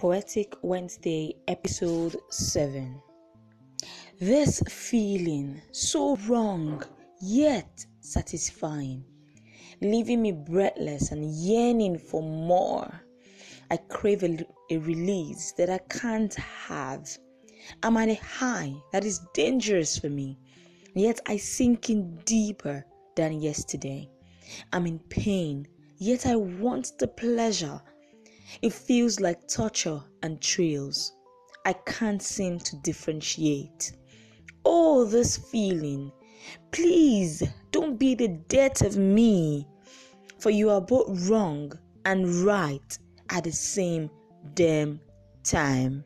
Poetic Wednesday, episode 7. This feeling, so wrong, yet satisfying, leaving me breathless and yearning for more. I crave a, a release that I can't have. I'm at a high that is dangerous for me, yet I sink in deeper than yesterday. I'm in pain, yet I want the pleasure it feels like torture and thrills. I can't seem to differentiate. Oh, this feeling. Please don't be the death of me. For you are both wrong and right at the same damn time.